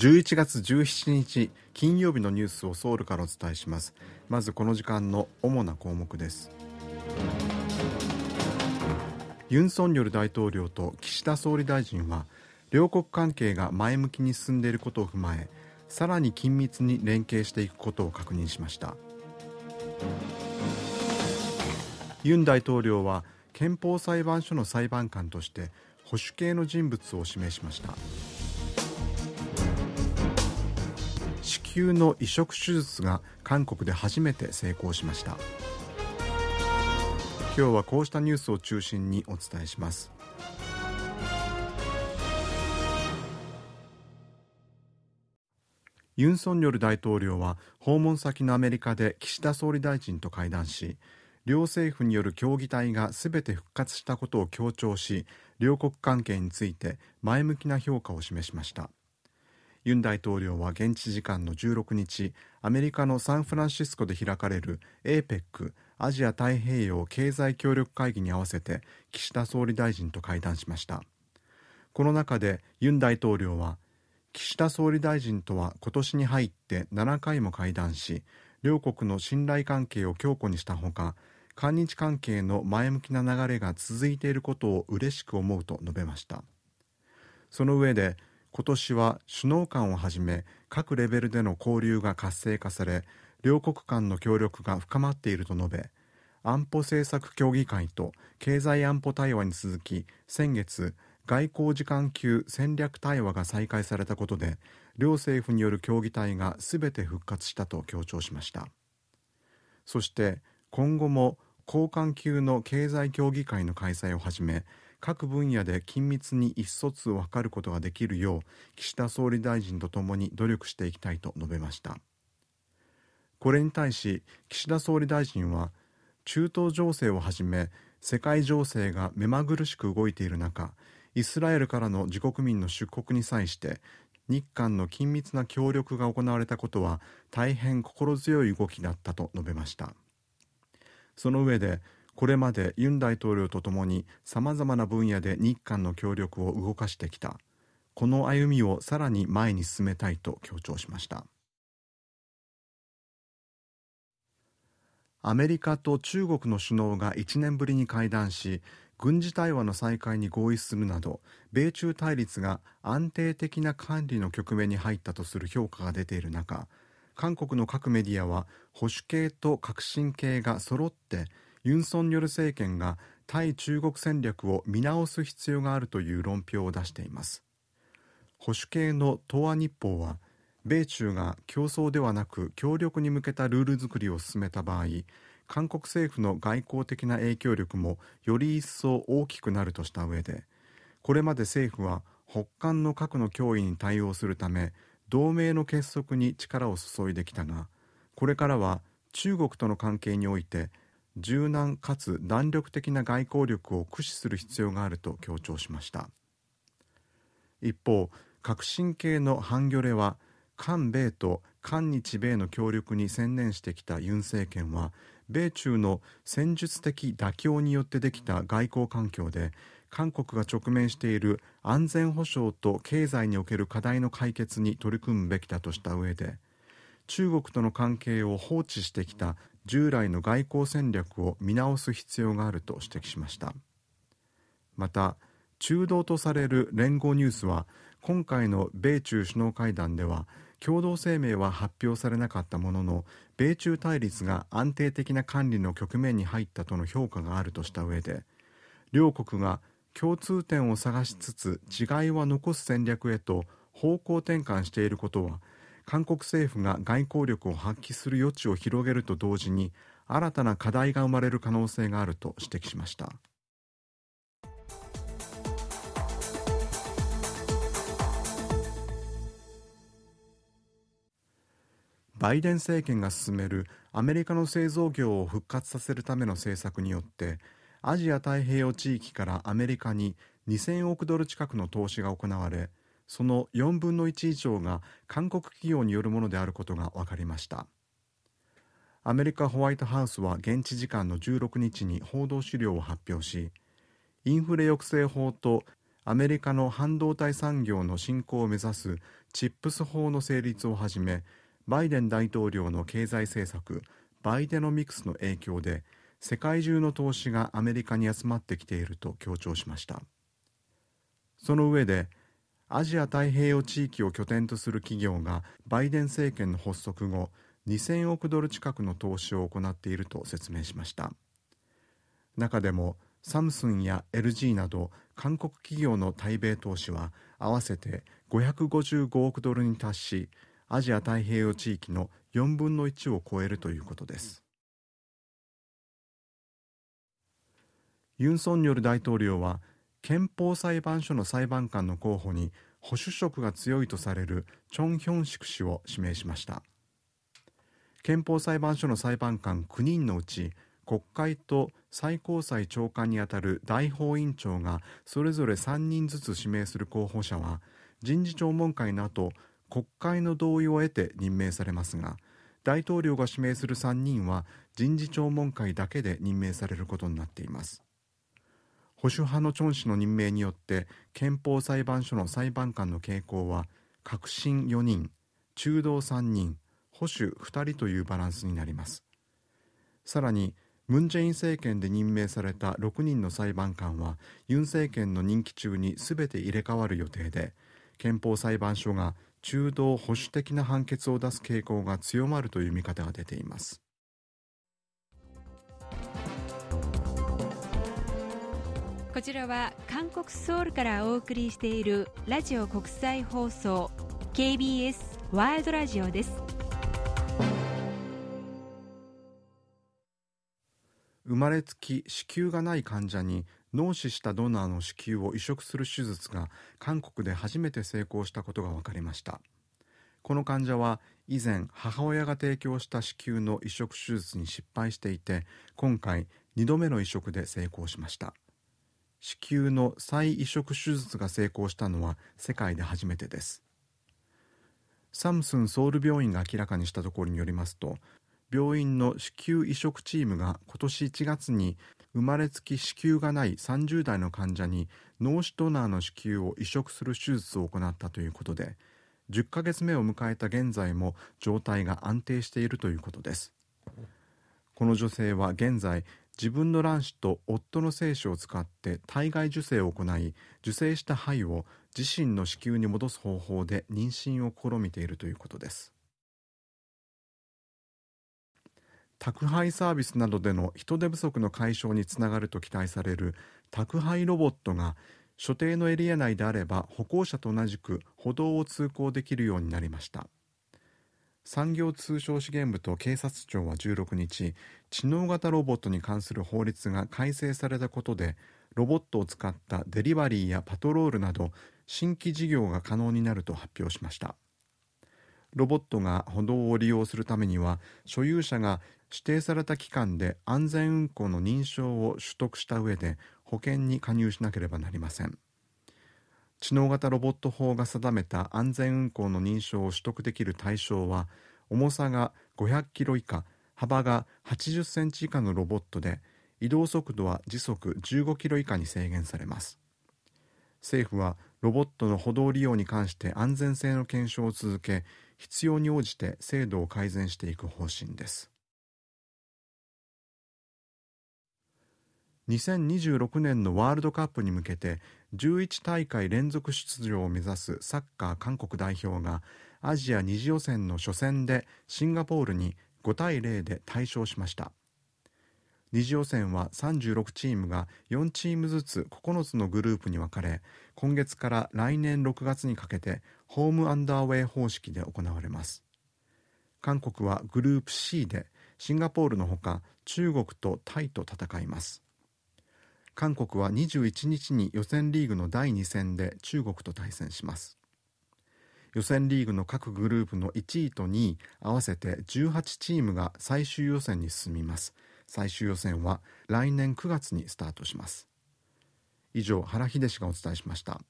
11月17日金曜日のニュースをソウルからお伝えします。まずこの時間の主な項目です。ユン・ソンニョル大統領と岸田総理大臣は両国関係が前向きに進んでいることを踏まえさらに緊密に連携していくことを確認しました。ユン大統領は憲法裁判所の裁判官として保守系の人物を指名しました。子宮の移植手術が韓国で初めて成功しました。今日はこうしたニュースを中心にお伝えします。ユン・ソンニョル大統領は訪問先のアメリカで岸田総理大臣と会談し両政府による協議体がすべて復活したことを強調し両国関係について前向きな評価を示しました。ユン大統領は現地時間の16日アメリカのサンフランシスコで開かれる APEC アジア太平洋経済協力会議に合わせて岸田総理大臣と会談しました。この中でユン大統領は岸田総理大臣とは今年に入って7回も会談し両国の信頼関係を強固にしたほか韓日関係の前向きな流れが続いていることを嬉しく思うと述べました。その上で今年は首脳間をはじめ各レベルでの交流が活性化され両国間の協力が深まっていると述べ安保政策協議会と経済安保対話に続き先月外交時間級戦略対話が再開されたことで両政府による協議体が全て復活したと強調しました。そして今後も高官級の経済協議会の開催をはじめ各分野で緊密に意思疎通を図ることができるよう岸田総理大臣とともに努力していきたいと述べました。これに対し岸田総理大臣は中東情勢をはじめ世界情勢が目まぐるしく動いている中イスラエルからの自国民の出国に際して日韓の緊密な協力が行われたことは大変心強い動きだったと述べました。その上でこれまでユン大統領とともにさまざまな分野で日韓の協力を動かしてきた。この歩みをさらに前に進めたいと強調しました。アメリカと中国の首脳が1年ぶりに会談し軍事対話の再開に合意するなど米中対立が安定的な管理の局面に入ったとする評価が出ている中韓国の各メディアは保守系と革新系が揃ってユン・ソンニョル政権が対中国戦略を見直す必要があるという論評を出しています。保守系の東亜日報は米中が競争ではなく協力に向けたルール作りを進めた場合韓国政府の外交的な影響力もより一層大きくなるとした上でこれまで政府は北韓の核の脅威に対応するため同盟の結束に力を注いできたがこれからは中国との関係において柔軟かつ弾力的な外交力を駆使する必要があると強調しました。一方革新系のハンギョレは韓米と韓日米の協力に専念してきたユン政権は米中の戦術的妥協によってできた外交環境で韓国が直面している安全保障と経済における課題の解決に取り組むべきだとした上で中国との関係を放置してきた従来の外交戦略を見直す必要があると指摘しました。また中道とされる連合ニュースは今回の米中首脳会談では共同声明は発表されなかったものの米中対立が安定的な管理の局面に入ったとの評価があるとした上で両国が共通点を探しつつ違いは残す戦略へと方向転換していることは韓国政府が外交力を発揮する余地を広げると同時に新たな課題が生まれる可能性があると指摘しました。バイデン政権が進めるアメリカの製造業を復活させるための政策によってアジア太平洋地域からアメリカに2000億ドル近くの投資が行われその4分の1以上が韓国企業によるものであることが分かりました。アメリカホワイトハウスは現地時間の16日に報道資料を発表しインフレ抑制法とアメリカの半導体産業の振興を目指すチップス法の成立をはじめバイデン大統領の経済政策バイデノミクスの影響で世界中の投資がアメリカに集まってきていると強調しました。その上でアジア太平洋地域を拠点とする企業がバイデン政権の発足後2000億ドル近くの投資を行っていると説明しました。中でもサムスンや LG など韓国企業の対米投資は合わせて555億ドルに達しアジア太平洋地域の4分の1を超えるということです。ユン・ソンニョル大統領は憲法裁判所の裁判官の候補に保守色が強いとされるチョン・ヒョンシク氏を指名しました。憲法裁判所の裁判官9人のうち国会と最高裁長官にあたる大法院長がそれぞれ3人ずつ指名する候補者は人事聴聞会の後国会の同意を得て任命されますが大統領が指名する3人は人事聴聞会だけで任命されることになっています。保守派のチョン氏の任命によって憲法裁判所の裁判官の傾向は革新4人中道3人保守2人というバランスになります。さらにムン・ジェイン政権で任命された6人の裁判官はユン政権の任期中に全て入れ替わる予定で憲法裁判所が中道保守的な判決を出す傾向が強まるという見方が出ています。こちらは韓国ソウルからお送りしているラジオ国際放送 KBS ワールドラジオです。生まれつき子宮がない患者に脳死したドナーの子宮を移植する手術が韓国で初めて成功したことが分かりました。この患者は以前母親が提供した子宮の移植手術に失敗していて今回2度目の移植で成功しました。子宮の再移植手術が成功したのは世界で初めてです。サムスンソウル病院が明らかにしたところによりますと病院の子宮移植チームが今年1月に生まれつき子宮がない30代の患者に脳死ドナーの子宮を移植する手術を行ったということで10ヶ月目を迎えた現在も状態が安定しているということです。この女性は現在自分の卵子と夫の精子を使って体外受精を行い受精した胚を自身の子宮に戻す方法で妊娠を試みているということです。宅配サービスなどでの人手不足の解消につながると期待される宅配ロボットが所定のエリア内であれば歩行者と同じく歩道を通行できるようになりました。産業通商資源部と警察庁は16日知能型ロボットに関する法律が改正されたことでロボットを使ったデリバリーやパトロールなど新規事業が可能になると発表しました。ロボットが歩道を利用するためには所有者が指定された期間で安全運行の認証を取得した上で保険に加入しなければなりません。知能型ロボット法が定めた安全運行の認証を取得できる対象は重さが500キロ以下幅が80センチ以下のロボットで移動速度は時速15キロ以下に制限されます。政府はロボットの歩道利用に関して安全性の検証を続け必要に応じて制度を改善していく方針です。2026年のワールドカップに向けて11大会連続出場を目指すサッカー韓国代表がアジア2次予選の初戦でシンガポールに5対0で大勝しました。2次予選は36チームが4チームずつ9つのグループに分かれ今月から来年6月にかけてホームアンダーウェイ方式で行われます。韓国はグループ C でシンガポールのほか中国とタイと戦います。韓国は21日に予選リーグの第2戦で中国と対戦します。予選リーグの各グループの1位と2位合わせて18チームが最終予選に進みます。最終予選は来年9月にスタートします。以上原秀氏がお伝えしました。